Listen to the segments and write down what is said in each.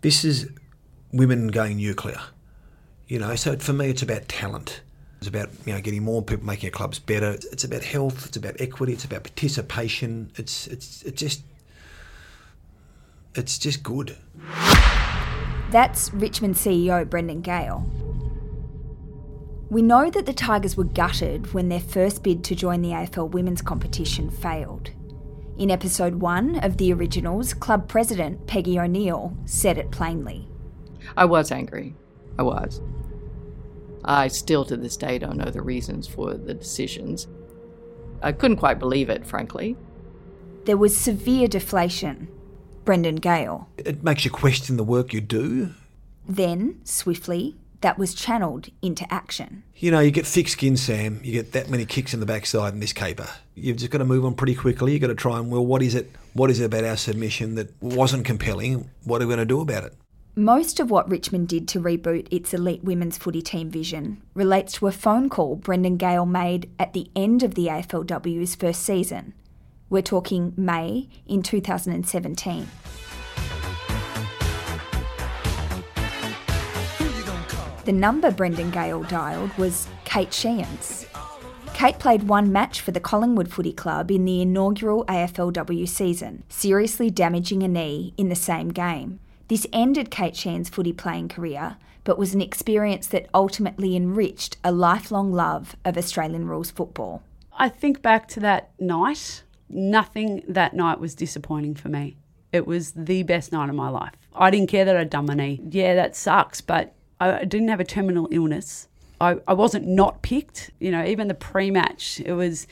This is women going nuclear. You know, so for me, it's about talent. It's about you know getting more people making our clubs better. It's about health. It's about equity. It's about participation. It's it's it's just it's just good. That's Richmond CEO Brendon Gale. We know that the Tigers were gutted when their first bid to join the AFL women's competition failed. In episode one of the originals, club president Peggy O'Neill said it plainly. I was angry. I was. I still to this day don't know the reasons for the decisions. I couldn't quite believe it, frankly. There was severe deflation. Brendon Gale. It makes you question the work you do. Then, swiftly, that was channeled into action. You know, you get thick skin, Sam. You get that many kicks in the backside in this caper. You've just got to move on pretty quickly. You've got to try and, well, what is it? What is it about our submission that wasn't compelling? What are we going to do about it? Most of what Richmond did to reboot its elite women's footy team vision relates to a phone call Brendon Gale made at the end of the AFLW's first season. We're talking May in 2017. The number Brendon Gale dialed was Kate Sheahan's. Kate played one match for the Collingwood Footy Club in the inaugural AFLW season, seriously damaging a knee in the same game. This ended Kate Sheahan's footy playing career, but was an experience that ultimately enriched a lifelong love of Australian rules football. I think back to that night. Nothing that night was disappointing for me. It was the best night of my life. I didn't care that I'd done my knee. Yeah, that sucks, but I didn't have a terminal illness. I, I wasn't not picked. You know, even the pre match, it was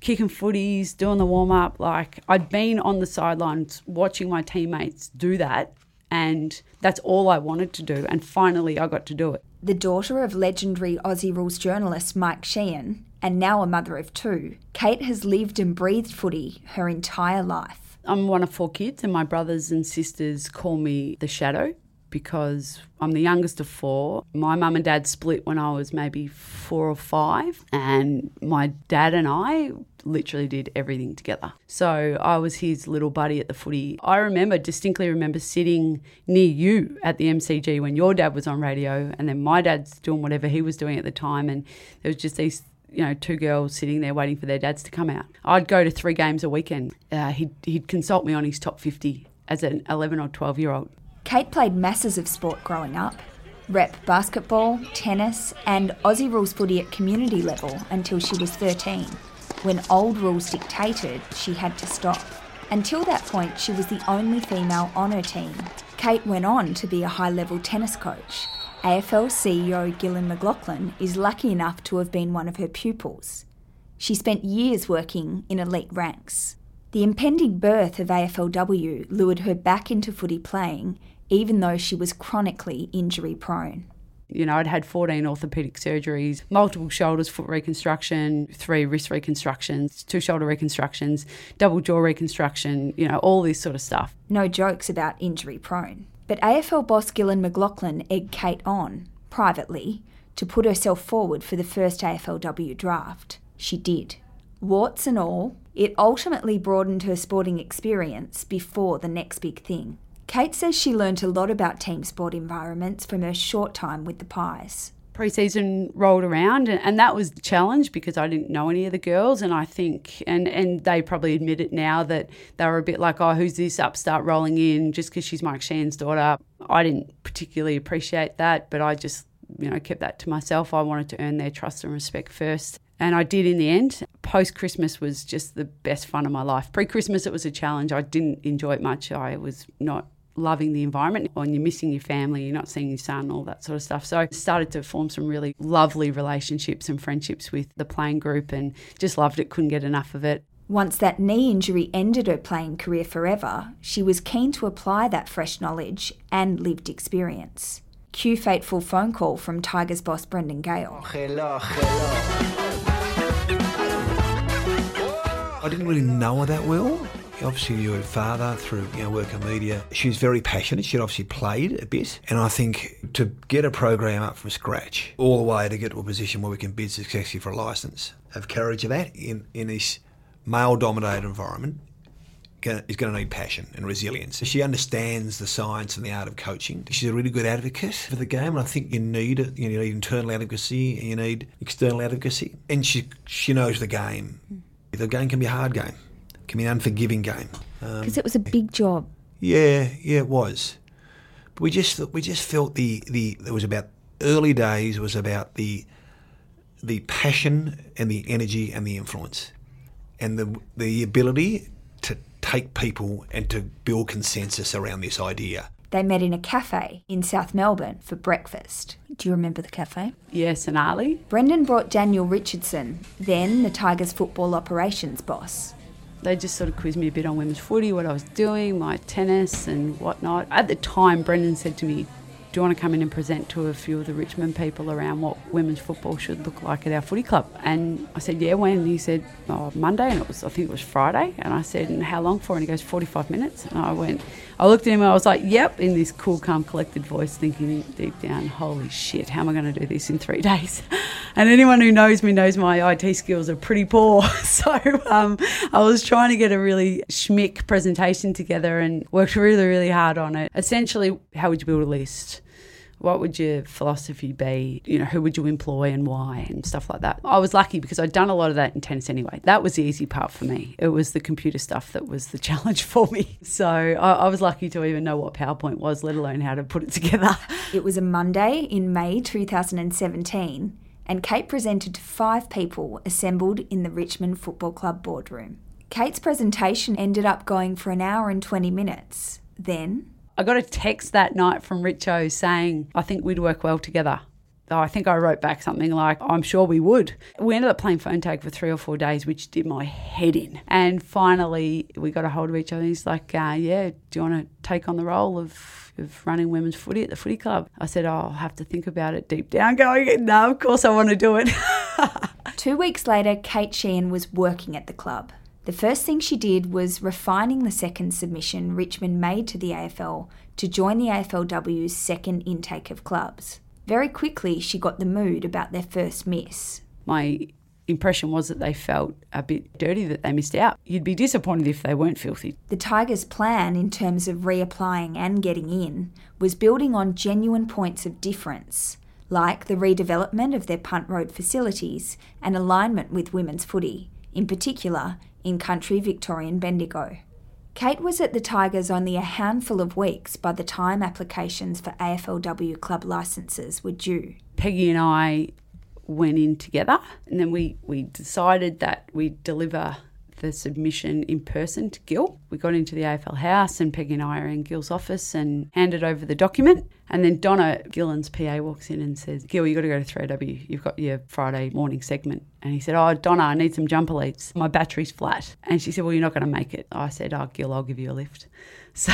kicking footies, doing the warm up. Like, I'd been on the sidelines watching my teammates do that and that's all I wanted to do. And finally, I got to do it. The daughter of legendary Aussie rules journalist Mike Sheahan, and now a mother of two, Kate has lived and breathed footy her entire life. I'm one of four kids, and my brothers and sisters call me the Shadow because I'm the youngest of four. My mum and dad split when I was maybe four or five, and my dad and I literally did everything together. So I was his little buddy at the footy. I remember, distinctly remember sitting near you at the MCG when your dad was on radio, and then my dad's doing whatever he was doing at the time, and there was just these you know, two girls sitting there waiting for their dads to come out. I'd go to three games a weekend. Uh, he'd, he'd consult me on his top 50 as an 11 or 12 year old. Kate played masses of sport growing up rep basketball, tennis, and Aussie rules footy at community level until she was 13. When old rules dictated, she had to stop. Until that point, she was the only female on her team. Kate went on to be a high level tennis coach. AFL CEO Gillon McLachlan is lucky enough to have been one of her pupils. She spent years working in elite ranks. The impending birth of AFLW lured her back into footy playing, even though she was chronically injury prone. You know, I'd had 14 orthopaedic surgeries, multiple shoulders, foot reconstruction, three wrist reconstructions, two shoulder reconstructions, double jaw reconstruction, you know, all this sort of stuff. No jokes about injury prone. But AFL boss Gillon McLachlan egged Kate on, privately, to put herself forward for the first AFLW draft. She did. Warts and all, it ultimately broadened her sporting experience before the next big thing. Kate says she learnt a lot about team sport environments from her short time with the Pies. Pre-season rolled around, and, and that was the challenge because I didn't know any of the girls, and I think, and and they probably admit it now that they were a bit like, oh, who's this upstart rolling in just because she's Mike Sheahan's daughter. I didn't particularly appreciate that, but I just you know kept that to myself. I wanted to earn their trust and respect first. And I did in the end. Post Christmas was just the best fun of my life. Pre Christmas, it was a challenge. I didn't enjoy it much. I was not loving the environment when you're missing your family, you're not seeing your son, all that sort of stuff. So I started to form some really lovely relationships and friendships with the playing group and just loved it, couldn't get enough of it. Once that knee injury ended her playing career forever, she was keen to apply that fresh knowledge and lived experience. Cue fateful phone call from Tigers boss Brendon Gale. I didn't really know her that well. Obviously, knew her father through you know work in media. She's very passionate. She'd obviously played a bit, and I think to get a program up from scratch, all the way to get to a position where we can bid successfully for a license, have courage of that in in this male-dominated environment. is going to need passion and resilience. She understands the science and the art of coaching. She's a really good advocate for the game, and I think you need it. You need internal advocacy and you need external advocacy. And she she knows the game. The game can be a hard game. It can be an unforgiving game. Um, Because it was a big job. yeah, yeah, it was. But we just we just felt the the it was about early days was about the the passion and the energy and the influence and the the ability to take people and to build consensus around this idea. They met in a cafe in South Melbourne for breakfast. Do you remember the cafe? Yes, and Ali. Brendon brought Daniel Richardson, then the Tigers football operations boss. They just sort of quizzed me a bit on women's footy, what I was doing, my tennis and whatnot. At the time, Brendon said to me, do you want to come in and present to a few of the Richmond people around what women's football should look like at our footy club? And I said, yeah, when? And he said, oh, Monday, and it was, I think it was Friday. And I said, and how long for? And he goes, 45 minutes. And I went, I looked at him and I was like, yep, in this cool, calm, collected voice, thinking deep down, holy shit, how am I going to do this in three days? And anyone who knows me knows my IT skills are pretty poor. So um, I was trying to get a really schmick presentation together and worked really, really hard on it. Essentially, how would you build a list? What would your philosophy be? You know, who would you employ and why and stuff like that. I was lucky because I'd done a lot of that in tennis anyway. That was the easy part for me. It was the computer stuff that was the challenge for me. So I, I was lucky to even know what PowerPoint was, let alone how to put it together. It was a Monday in May 2017, and Kate presented to five people assembled in the Richmond Football Club boardroom. Kate's presentation ended up going for an hour and 20 minutes. Then, I got a text that night from Richo saying, I think we'd work well together. I think I wrote back something like, I'm sure we would. We ended up playing phone tag for three or four days, which did my head in. And finally, we got a hold of each other. He's like, uh, Yeah, do you want to take on the role of, of running women's footy at the footy club? I said, oh, I'll have to think about it deep down, going, No, of course I want to do it. two weeks later, Kate Sheahan was working at the club. The first thing she did was refining the second submission Richmond made to the AFL to join the AFLW's second intake of clubs. Very quickly, she got the mood about their first miss. my impression was that they felt a bit dirty that they missed out. You'd be disappointed if they weren't filthy. The Tigers' plan in terms of reapplying and getting in was building on genuine points of difference, like the redevelopment of their punt road facilities and alignment with women's footy, in particular in country Victorian Bendigo. Kate was at the Tigers only a handful of weeks by the time applications for AFLW club licences were due. Peggy and I went in together and then we, we decided that we'd deliver the submission in person to Gil. We got into the AFL house and Peggy and I are in Gil's office and handed over the document. And then Donna Gillon's PA walks in and says, Gil, you got to go to 3AW. You've got your Friday morning segment. And he said, Oh, Donna, I need some jumper leads. My battery's flat. And she said, Well, you're not going to make it. I said, Oh, Gil, I'll give you a lift. So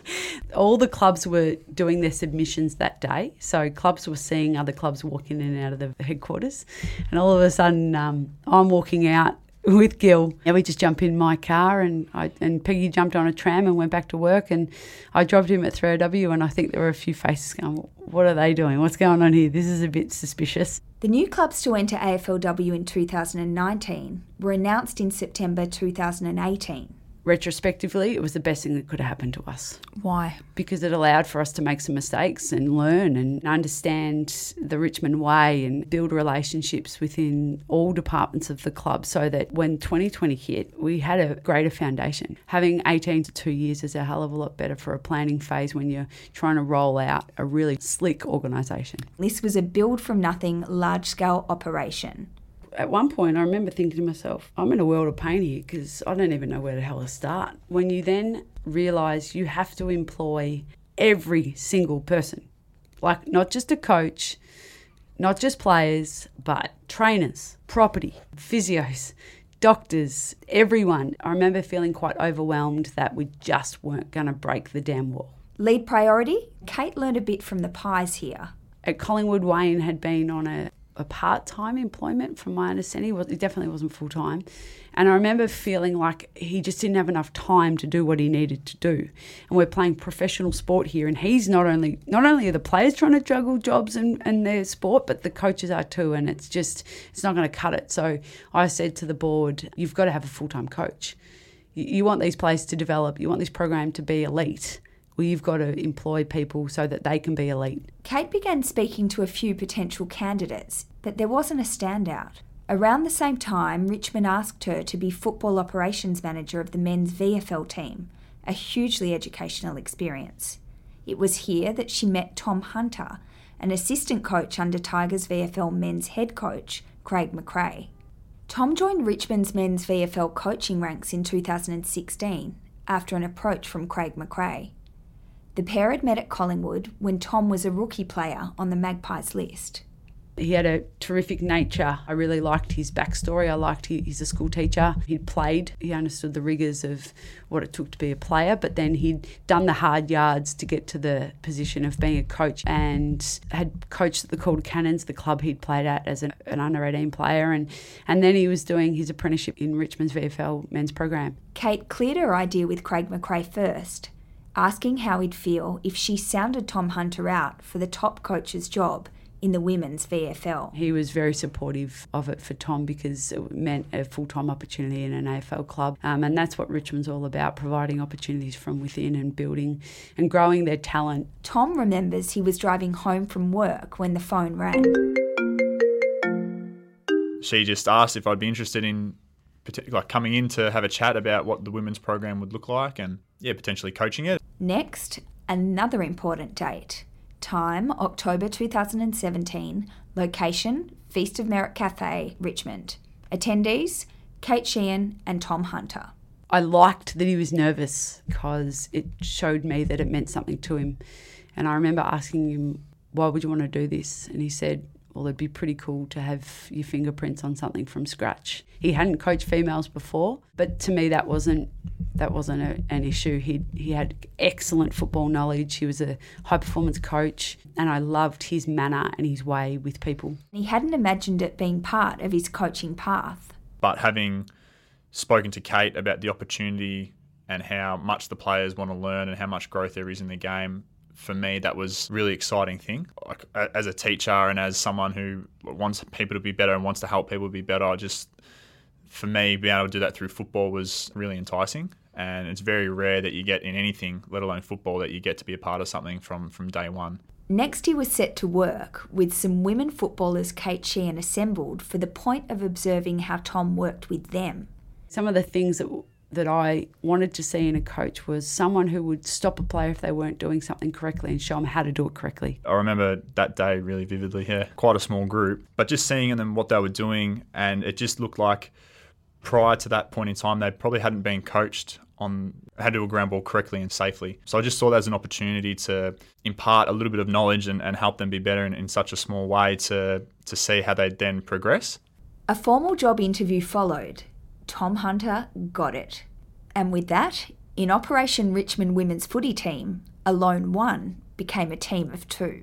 all the clubs were doing their submissions that day. So clubs were seeing other clubs walking in and out of the headquarters. And all of a sudden, um, I'm walking out with Gil. And we just jump in my car and I, and Peggy jumped on a tram and went back to work and I dropped him at 3AW and I think there were a few faces going, what are they doing? What's going on here? This is a bit suspicious. The new clubs to enter AFLW in 2019 were announced in September 2018. Retrospectively, it was the best thing that could have happened to us. Why? because it allowed for us to make some mistakes and learn and understand the Richmond way and build relationships within all departments of the club so that when 2020 hit, we had a greater foundation. Having 18 to two years is a hell of a lot better for a planning phase when you're trying to roll out a really slick organisation. This was a build from nothing large scale operation. At one point, I remember thinking to myself, I'm in a world of pain here because I don't even know where the hell to start. When you then realise you have to employ every single person, like not just a coach, not just players, but trainers, property, physios, doctors, everyone. I remember feeling quite overwhelmed that we just weren't going to break the damn wall. Lead priority? Kate learned a bit from the pies here. At Collingwood, Wayne had been on a, a part time employment, from my understanding. He definitely wasn't full time. And I remember feeling like he just didn't have enough time to do what he needed to do. And we're playing professional sport here, and he's not only not only are the players trying to juggle jobs and, and their sport, but the coaches are too. And it's just it's not going to cut it. So I said to the board, you've got to have a full time coach you want these players to develop, you want this program to be elite. Well, you've got to employ people so that they can be elite. Kate began speaking to a few potential candidates, but there wasn't a standout. Around the same time, Richmond asked her to be football operations manager of the men's VFL team, a hugely educational experience. It was here that she met Tom Hunter, an assistant coach under Tigers VFL men's head coach, Craig McRae. Tom joined Richmond's men's VFL coaching ranks in 2016 after an approach from Craig McRae. The pair had met at Collingwood when Tom was a rookie player on the Magpies list. He had a terrific nature. I really liked his backstory. I liked he, he's a school teacher. He'd played. He understood the rigours of what it took to be a player, but then he'd done the hard yards to get to the position of being a coach and had coached at the Calder Cannons, the club he'd played at as an, an under 18 player. And, and then he was doing his apprenticeship in Richmond's VFL men's program. Kate cleared her idea with Craig McRae first, asking how he'd feel if she sounded Tom Hunter out for the top coach's job in the women's VFL. He was very supportive of it for Tom because it meant a full time opportunity in an AFL club. Um, and that's what Richmond's all about providing opportunities from within and building and growing their talent. Tom remembers he was driving home from work when the phone rang. She just asked if I'd be interested in like coming in to have a chat about what the women's program would look like and yeah potentially coaching it Next, another important date. Time October 2017. Location Feast of Merit Cafe, Richmond. Attendees Kate Sheahan and Tom Hunter. I liked that he was nervous because it showed me that it meant something to him. And I remember asking him, Why would you want to do this? And he said, Well, it'd be pretty cool to have your fingerprints on something from scratch. He hadn't coached females before, but to me, that wasn't that wasn't a, an issue. He he had excellent football knowledge. He was a high performance coach, and I loved his manner and his way with people. He hadn't imagined it being part of his coaching path. But having spoken to Kate about the opportunity and how much the players want to learn and how much growth there is in the game, for me, that was really exciting thing. Like, as a teacher and as someone who wants people to be better and wants to help people be better, I just for me, being able to do that through football was really enticing. And it's very rare that you get in anything, let alone football, that you get to be a part of something from, from day one. Next, he was set to work with some women footballers Kate Sheahan assembled for the point of observing how Tom worked with them. Some of the things that that I wanted to see in a coach was someone who would stop a player if they weren't doing something correctly and show them how to do it correctly. I remember that day really vividly. Yeah, quite a small group, but just seeing them what they were doing, and it just looked like prior to that point in time, they probably hadn't been coached on how to do a ground ball correctly and safely. So I just saw that as an opportunity to impart a little bit of knowledge and, and help them be better in, in such a small way to, to see how they then progress. A formal job interview followed. Tom Hunter got it. And with that, in Operation Richmond Women's Footy Team, alone one became a team of two.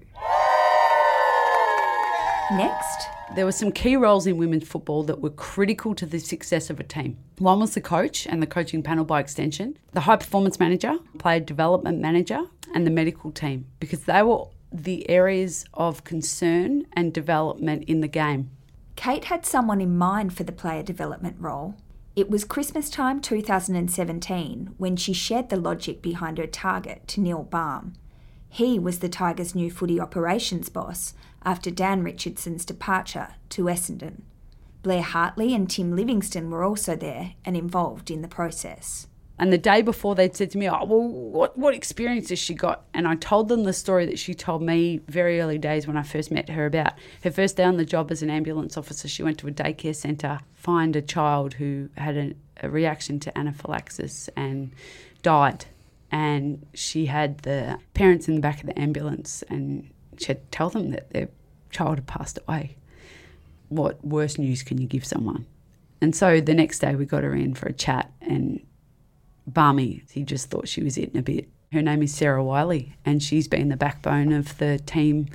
Next, there were some key roles in women's football that were critical to the success of a team. One was the coach and the coaching panel by extension, the high performance manager, player development manager, and the medical team, because they were the areas of concern and development in the game. Kate had someone in mind for the player development role. It was Christmas time 2017 when she shared the logic behind her target to Neil Balme. He was the Tigers' new footy operations boss after Dan Richardson's departure to Essendon. Blair Hartley and Tim Livingston were also there and involved in the process. And the day before, they'd said to me, Oh, well, what, what experience has she got? And I told them the story that she told me very early days when I first met her about her first day on the job as an ambulance officer. She went to a daycare centre, find a child who had a, a reaction to anaphylaxis and died and she had the parents in the back of the ambulance and she'd tell them that their child had passed away. What worse news can you give someone? And so the next day we got her in for a chat and Barmy, he just thought she was eating a bit. Her name is Sarah Wiley and she's been the backbone of the team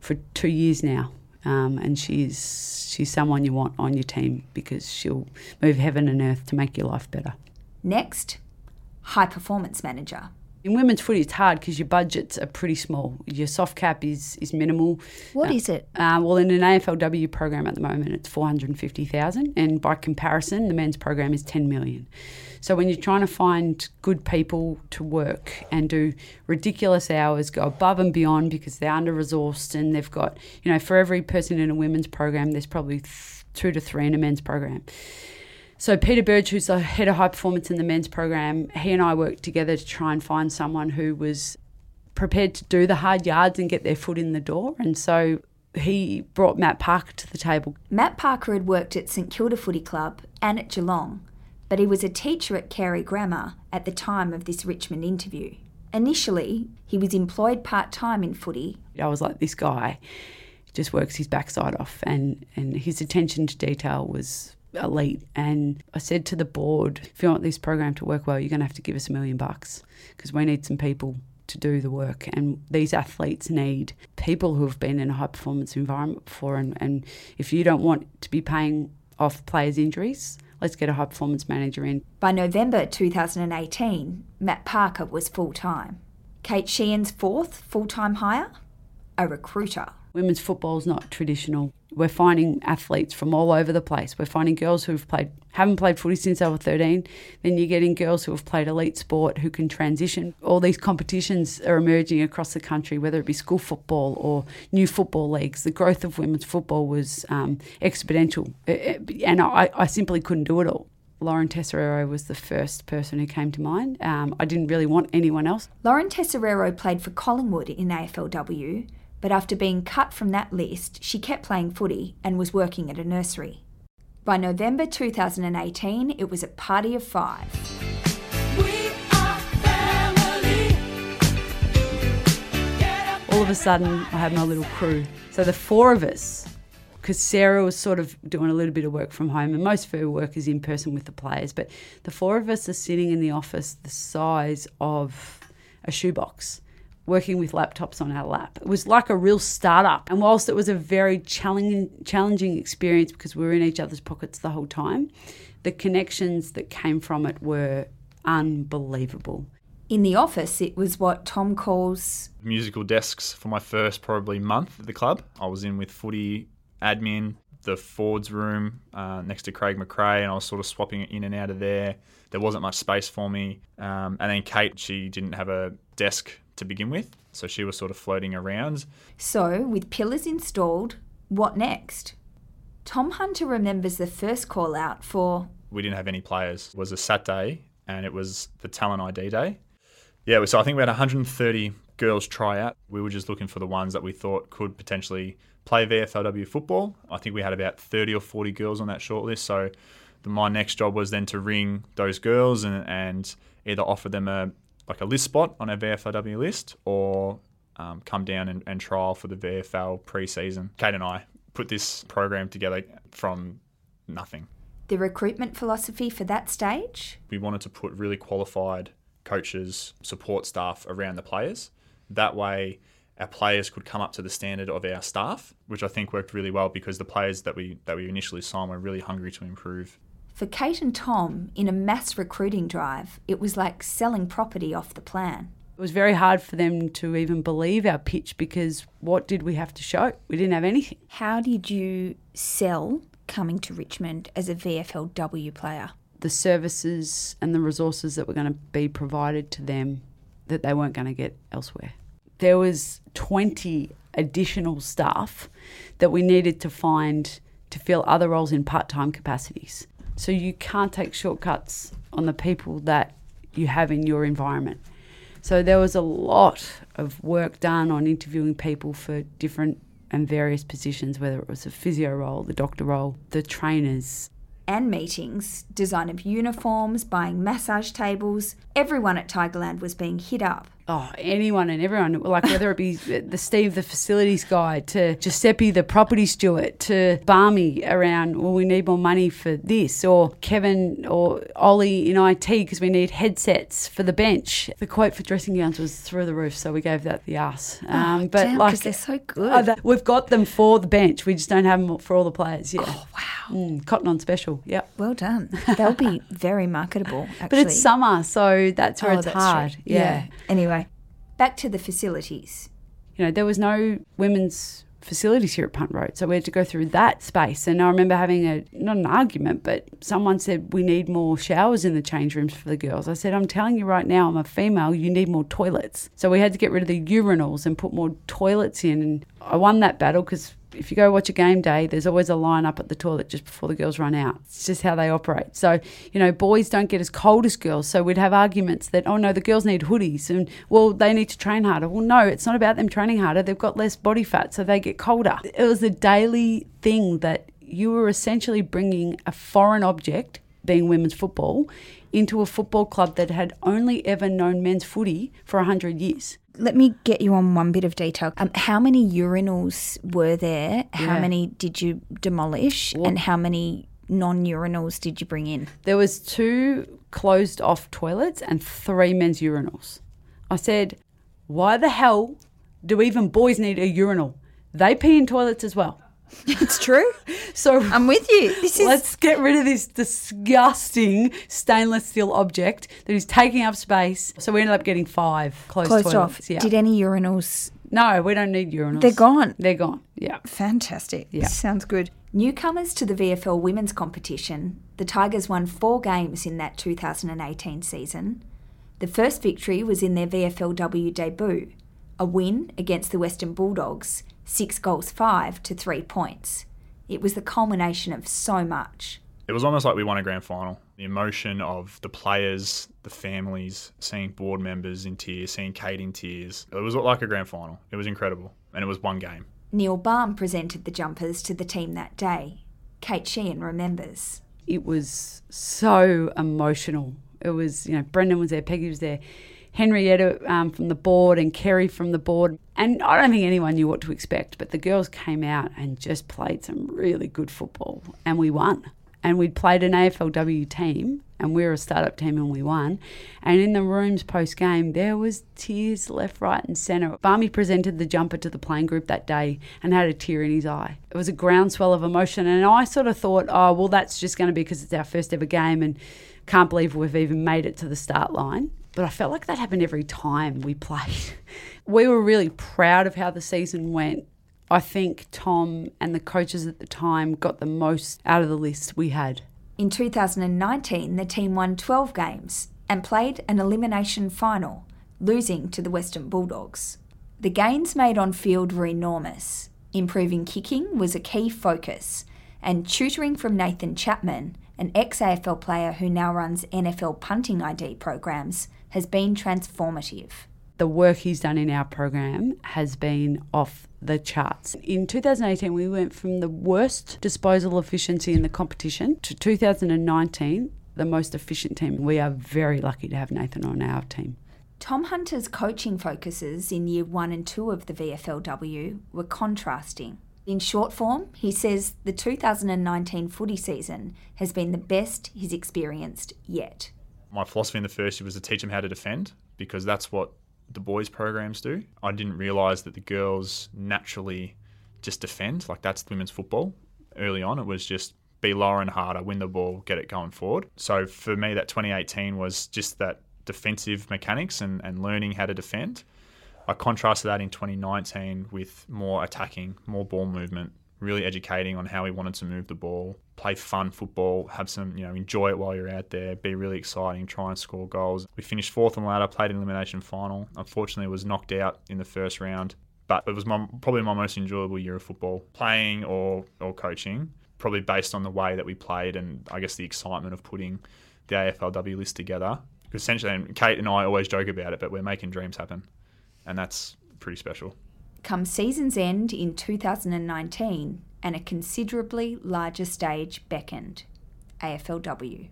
for two years now. Um, and she's she's someone you want on your team because she'll move heaven and earth to make your life better. Next, high performance manager. In women's footy, it's hard because your budgets are pretty small. Your soft cap is is minimal. What is it? Uh, well, in an AFLW program at the moment, it's four hundred and fifty thousand, and by comparison, the men's program is ten million. So when you're trying to find good people to work and do ridiculous hours, go above and beyond because they're under resourced and they've got, you know, for every person in a women's program, there's probably th- two to three in a men's program. So Peter Birch, who's the head of high performance in the men's program, he and I worked together to try and find someone who was prepared to do the hard yards and get their foot in the door. And so he brought Matt Parker to the table. Matt Parker had worked at St Kilda Footy Club and at Geelong, but he was a teacher at Carey Grammar at the time of this Richmond interview. Initially, he was employed part time in footy. I was like, this guy just works his backside off, and, and his attention to detail was elite. And I said to the board, if you want this program to work well, you're going to have to give us a million bucks because we need some people to do the work. And these athletes need people who have been in a high performance environment before. And, and if you don't want to be paying off players' injuries, let's get a high performance manager in. By November 2018, Matt Parker was full time. Kate Sheahan's fourth full time hire? A recruiter. Women's football is not traditional. We're finding athletes from all over the place. We're finding girls who've played haven't played footy since they were 13. Then you're getting girls who have played elite sport who can transition. All these competitions are emerging across the country, whether it be school football or new football leagues. The growth of women's football was um, exponential, and I, I simply couldn't do it all. Lauren Tesoriero was the first person who came to mind. Um, I didn't really want anyone else. Lauren Tesoriero played for Collingwood in AFLW, but after being cut from that list, she kept playing footy and was working at a nursery. By November 2018, it was a party of five. All of a sudden, I had my little crew. So the four of us, because Sarah was sort of doing a little bit of work from home, and most of her work is in person with the players, but the four of us are sitting in the office the size of a shoebox working with laptops on our lap. It was like a real startup. And whilst it was a very challenging challenging experience because we were in each other's pockets the whole time, the connections that came from it were unbelievable. In the office, it was what Tom calls musical desks for my first probably month at the club. I was in with footy admin, the Fords room uh, next to Craig McRae, and I was sort of swapping in and out of there. There wasn't much space for me. Um, and then Kate, she didn't have a desk to begin with. So she was sort of floating around. So, with pillars installed, what next? Tom Hunter remembers the first call out for. We didn't have any players. It was a Saturday and it was the talent ID day. Yeah, so I think we had 130 girls try out. We were just looking for the ones that we thought could potentially play VFLW football. I think we had about 30 or 40 girls on that shortlist. So the, my next job was then to ring those girls and, and either offer them a, like a list spot on our VFLW list or um, come down and, and trial for the VFL pre-season. Kate and I put this program together from nothing. The recruitment philosophy for that stage? We wanted to put really qualified coaches, support staff around the players. That way, our players could come up to the standard of our staff, which I think worked really well because the players that we that we initially signed were really hungry to improve. For Kate and Tom, in a mass recruiting drive, it was like selling property off the plan. It was very hard for them to even believe our pitch because what did we have to show? We didn't have anything. How did you sell coming to Richmond as a VFLW player? The services and the resources that were going to be provided to them that they weren't going to get elsewhere. There was 20 additional staff that we needed to find to fill other roles in part-time capacities. So you can't take shortcuts on the people that you have in your environment. So there was a lot of work done on interviewing people for different and various positions, whether it was a physio role, the doctor role, the trainers. And meetings, design of uniforms, buying massage tables. Everyone at Tigerland was being hit up oh, anyone and everyone, like whether it be the Steve, the facilities guy, to Giuseppe, the property steward, to Barmy around, well, we need more money for this, or Kevin or Ollie in IT because we need headsets for the bench. The quote for dressing gowns was through the roof, so we gave that the ass. Oh, um, oh, but damn, like, they're so good. Uh, we've got them for the bench. We just don't have them for all the players. Yeah. Oh, wow. Mm, cotton on special. Yep. Well done. They'll be very marketable, actually. But it's summer, so that's where Oh, it's that's hard. true. yeah. Anyway, back to the facilities. you know, there was no women's facilities here at Punt Road. So we had to go through that space. And I remember having a, not an argument, but someone said, we need more showers in the change rooms for the girls. I said, I'm telling you right now, I'm a female, you need more toilets. So we had to get rid of the urinals and put more toilets in. And I won that battle because if you go watch a game day, there's always a line up at the toilet just before the girls run out. It's just how they operate. So, you know, boys don't get as cold as girls. So we'd have arguments that, oh no, the girls need hoodies and, well, they need to train harder. Well, no, it's not about them training harder. They've got less body fat, so they get colder. It was a daily thing that you were essentially bringing a foreign object, being women's football, into a football club that had only ever known men's footy for 100 years. Let me get you on one bit of detail. Um, how many urinals were there? How Yeah. many did you demolish? and how many non urinals did you bring in? There was two closed off toilets and three men's urinals. I said, "Why the hell do even boys need a urinal? They pee in toilets as well." It's true. So I'm with you. This is let's get rid of this disgusting stainless steel object that is taking up space. So we ended up getting five closed, closed toilets. off. Yeah. Did any urinals? no, we don't need urinals. They're gone. They're gone. Yeah. Fantastic. Yeah. Sounds good. Newcomers to the VFL women's competition, the Tigers won four games in that 2018 season. The first victory was in their VFLW debut, a win against the Western Bulldogs, six goals five to three points. It was the culmination of so much. It was almost like we won a grand final. The emotion of the players, the families, seeing board members in tears, seeing Kate in tears. It was like a grand final. It was incredible. And it was one game. Neil Balme presented the jumpers to the team that day. Kate Sheahan remembers. it was so emotional. It was, you know, Brendon was there, Peggy was there, Henrietta um, from the board, and Kerry from the board. And I don't think anyone knew what to expect, but the girls came out and just played some really good football, and we won. And we'd played an AFLW team, and we were a startup team, and we won. And in the rooms post game, there was tears left, right, and centre. Barmy presented the jumper to the playing group that day and had a tear in his eye. It was a groundswell of emotion, and I sort of thought, oh, well, that's just going to be because it's our first ever game, and can't believe we've even made it to the start line. But I felt like that happened every time we played. We were really proud of how the season went. I think Tom and the coaches at the time got the most out of the list we had. In 2019, the team won 12 games and played an elimination final, losing to the Western Bulldogs. The gains made on field were enormous. Improving kicking was a key focus, and tutoring from Nathan Chapman, an ex AFL player who now runs NFL punting ID programs, has been transformative. the work he's done in our program has been off the charts. In 2018, we went from the worst disposal efficiency in the competition to 2019, the most efficient team. We are very lucky to have Nathan on our team. Tom Hunter's coaching focuses in year one and two of the VFLW were contrasting. In short form, he says the 2019 footy season has been the best he's experienced yet. My philosophy in the first year was to teach them how to defend because that's what the boys' programs do. I didn't realise that the girls naturally just defend, like that's women's football. Early on, it was just be lower and harder, win the ball, get it going forward. So for me, that 2018 was just that defensive mechanics and, and learning how to defend. I contrasted that in 2019 with more attacking, more ball movement, really educating on how we wanted to move the ball, play fun football, have some, you know, enjoy it while you're out there, be really exciting, try and score goals. We finished fourth on the ladder, played an elimination final. Unfortunately, was knocked out in the first round, but it was my, probably my most enjoyable year of football, playing or, or coaching, probably based on the way that we played and I guess the excitement of putting the AFLW list together. Because essentially, and Kate and I always joke about it, but we're making dreams happen, and that's pretty special. Come season's end in 2019, and a considerably larger stage beckoned AFLW.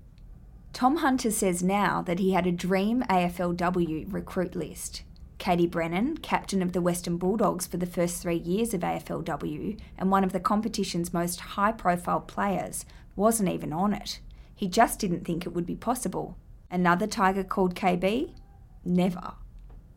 Tom Hunter says now that he had a dream AFLW recruit list. Katie Brennan, captain of the Western Bulldogs for the first three years of AFLW and one of the competition's most high profile players, wasn't even on it. He just didn't think it would be possible. Another Tiger called KB? Never.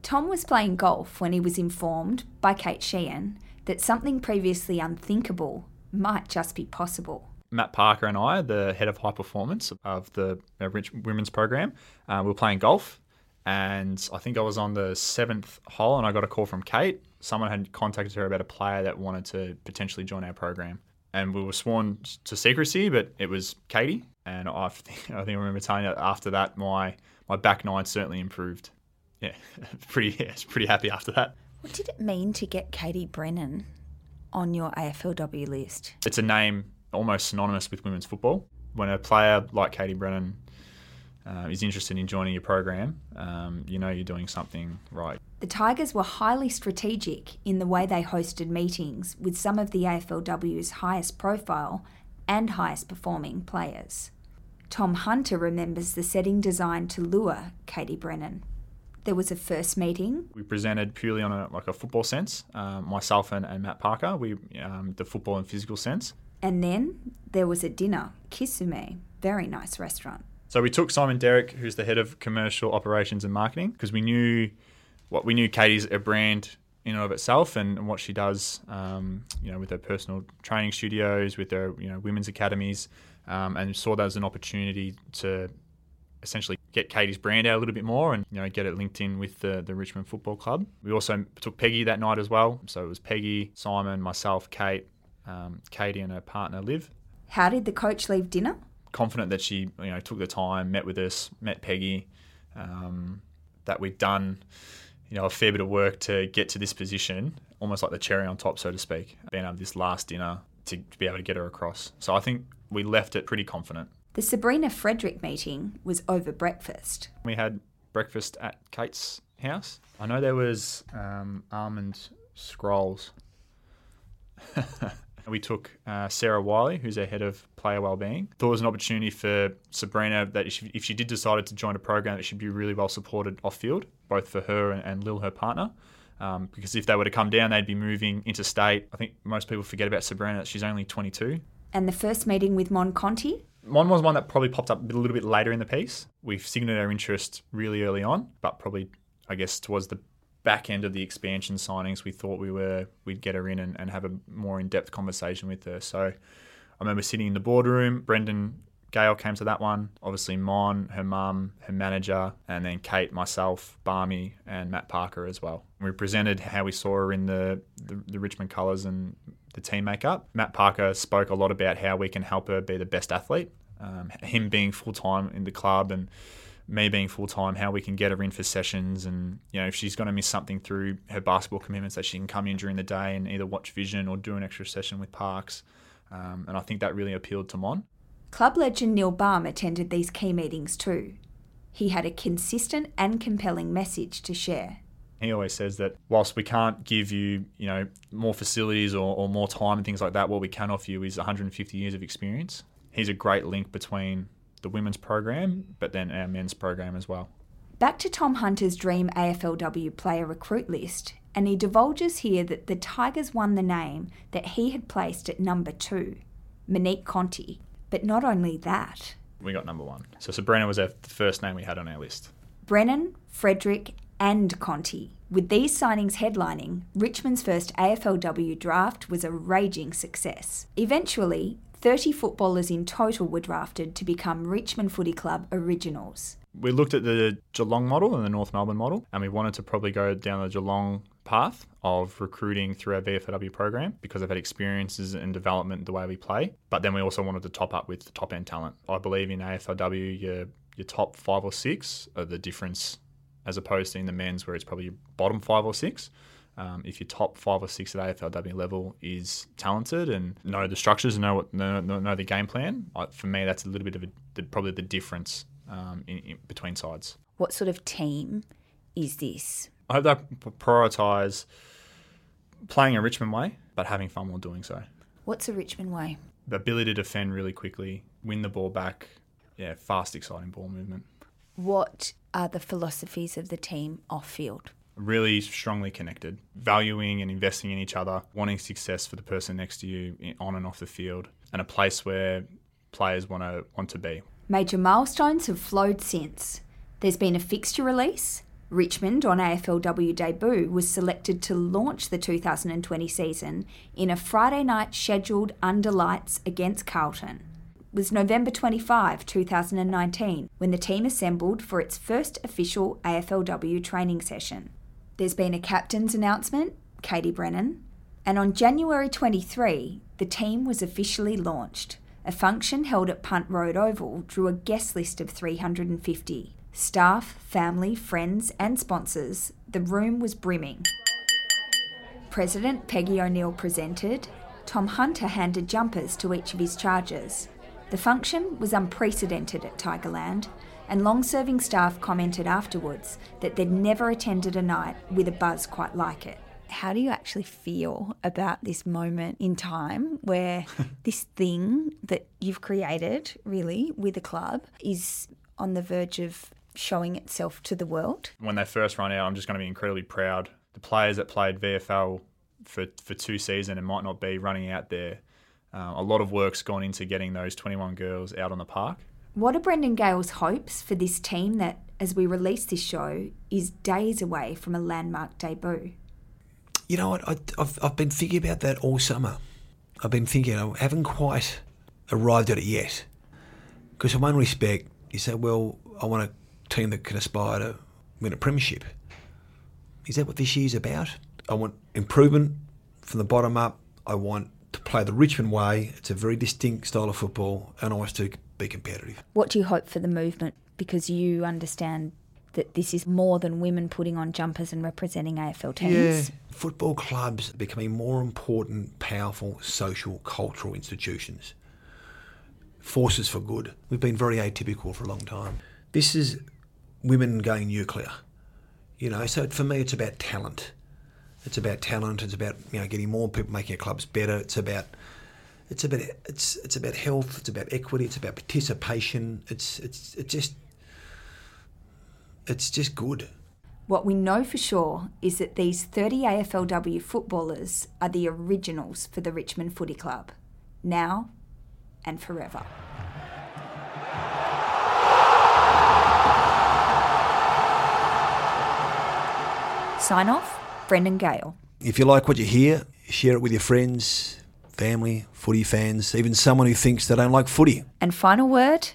Tom was playing golf when he was informed by Kate Sheahan that something previously unthinkable might just be possible. Matt Parker and I, the head of high performance of the Rich Women's program, uh, we were playing golf. And I think I was on the seventh hole and I got a call from Kate. Someone had contacted her about a player that wanted to potentially join our program. And we were sworn to secrecy, but it was Katie. And I think I, think I remember telling you after that, my, my back nine certainly improved. Yeah, pretty, yeah, pretty happy after that. What did it mean to get Katie Brennan on your AFLW list? It's a name almost synonymous with women's football. When a player like Katie Brennan uh, is interested in joining your program, um, you know you're doing something right. The Tigers were highly strategic in the way they hosted meetings with some of the AFLW's highest profile and highest performing players. Tom Hunter remembers the setting designed to lure Katie Brennan. There was a first meeting. We presented purely on a like a football sense. Um, myself and, and, Matt Parker, we um, the football and physical sense. And then there was a dinner, Kisume, very nice restaurant. So we took Simon Derrick, who's the head of commercial operations and marketing, because we knew what we knew Katie's a brand in and of itself and, and what she does, um, you know, with her personal training studios, with her, you know, women's academies, um, and saw that as an opportunity to essentially get Katie's brand out a little bit more and you know get it linked in with the, the Richmond Football Club. We also took Peggy that night as well. So it was Peggy, Simon, myself, Kate, um, Katie, and her partner Liv. How did the coach leave dinner? confident that she you know took the time, met with us, met Peggy, um, that we'd done you know a fair bit of work to get to this position, almost like the cherry on top, so to speak. Being able this last dinner to, to be able to get her across. So I think we left it pretty confident. The Sabrina Frederick meeting was over breakfast. We had breakfast at Kate's house. I know there was um, almond scrolls. We took uh, Sarah Wiley, who's our head of player wellbeing. Thought it was an opportunity for Sabrina that if she, if she did decide to join a program, it should be really well supported off field, both for her and, and Lil, her partner. Um, because if they were to come down, they'd be moving interstate. I think most people forget about Sabrina. She's only 22. And the first meeting with Mon Conti? Mon was one that probably popped up a little bit later in the piece. We've signaled our interest really early on, but probably, I guess, towards the back end of the expansion signings, we thought we were we'd get her in and, and have a more in depth conversation with her. So I remember sitting in the boardroom. Brendon Gale came to that one. Obviously, Mon, her mum, her manager, and then Kate, myself, Barmy, and Matt Parker as well. We presented how we saw her in the, the, the Richmond colours and the team makeup. Matt Parker spoke a lot about how we can help her be the best athlete. Um, him being full time in the club and me being full time, how we can get her in for sessions, and you know if she's going to miss something through her basketball commitments, that she can come in during the day and either watch Vision or do an extra session with Parks. Um, and I think that really appealed to Mon. Club legend Neil Balme attended these key meetings too. He had a consistent and compelling message to share. He always says that whilst we can't give you, you know, more facilities or, or more time and things like that, what we can offer you is 150 years of experience. He's a great link between the women's program, but then our men's program as well. Back to Tom Hunter's dream AFLW player recruit list, and he divulges here that the Tigers won the name that he had placed at number two, Monique Conti. But not only that, we got number one. So Sabrina was our, the first name we had on our list. Brennan, Frederick, and Conti. With these signings headlining, Richmond's first AFLW draft was a raging success. Eventually, 30 footballers in total were drafted to become Richmond Footy Club originals. We looked at the Geelong model and the North Melbourne model, and we wanted to probably go down the Geelong path of recruiting through our VFW program because I've had experiences and development the way we play. But then we also wanted to top up with the top end talent. I believe in AFLW, your, your top five or six are the difference as opposed to in the men's where it's probably bottom five or six. Um, if your top five or six at AFLW level is talented and know the structures and know what know, know the game plan, for me that's a little bit of a, probably the difference um, in, in, between sides. What sort of team is this? I hope they prioritise playing a Richmond way, but having fun while doing so. What's a Richmond way? The ability to defend really quickly, win the ball back, yeah, fast, exciting ball movement. What are the philosophies of the team off field? really strongly connected, valuing and investing in each other, wanting success for the person next to you on and off the field, and a place where players want to want to be. Major milestones have flowed since. There's been a fixture release, Richmond on AFLW debut was selected to launch the 2020 season in a Friday night scheduled under lights against Carlton. Was November 25, 2019, when the team assembled for its first official AFLW training session. There's been a captain's announcement, Katie Brennan, and on January 23, the team was officially launched. A function held at Punt Road Oval drew a guest list of 350. Staff, family, friends, and sponsors, the room was brimming. President Peggy O'Neill presented. Tom Hunter handed jumpers to each of his charges. The function was unprecedented at Tigerland, and long serving staff commented afterwards that they'd never attended a night with a buzz quite like it. How do you actually feel about this moment in time where this thing that you've created, really, with the club, is on the verge of showing itself to the world? When they first run out, I'm just going to be incredibly proud. The players that played VFL for, for two seasons and might not be running out there, uh, a lot of work's gone into getting those 21 girls out on the park. What are Brendon Gale's hopes for this team that, as we release this show, is days away from a landmark debut? You know what? I, have I've been thinking about that all summer. I've been thinking, I haven't quite arrived at it yet. Because in one respect, you say, well, I want a team that can aspire to win a premiership. Is that what this year's about? I want improvement from the bottom up. I want to play the Richmond way. It's a very distinct style of football, and want to be competitive. What do you hope for the movement? Because you understand that this is more than women putting on jumpers and representing AFL teams. Yeah. Football clubs are becoming more important, powerful social, cultural institutions. Forces for good. We've been very atypical for a long time. This is women going nuclear. You know, so for me, it's about talent. It's about talent. It's about you know getting more people making our clubs better. It's about it's about it's it's about health. It's about equity. It's about participation. It's it's it's just it's just good. What we know for sure is that these 30 AFLW footballers are the originals for the Richmond Footy Club, now and forever. Sign off, Brendon Gale. If you like what you hear, share it with your friends, family, footy fans, even someone who thinks they don't like footy. And final word,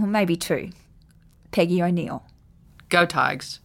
or maybe two, Peggy O'Neill. Go Tigers.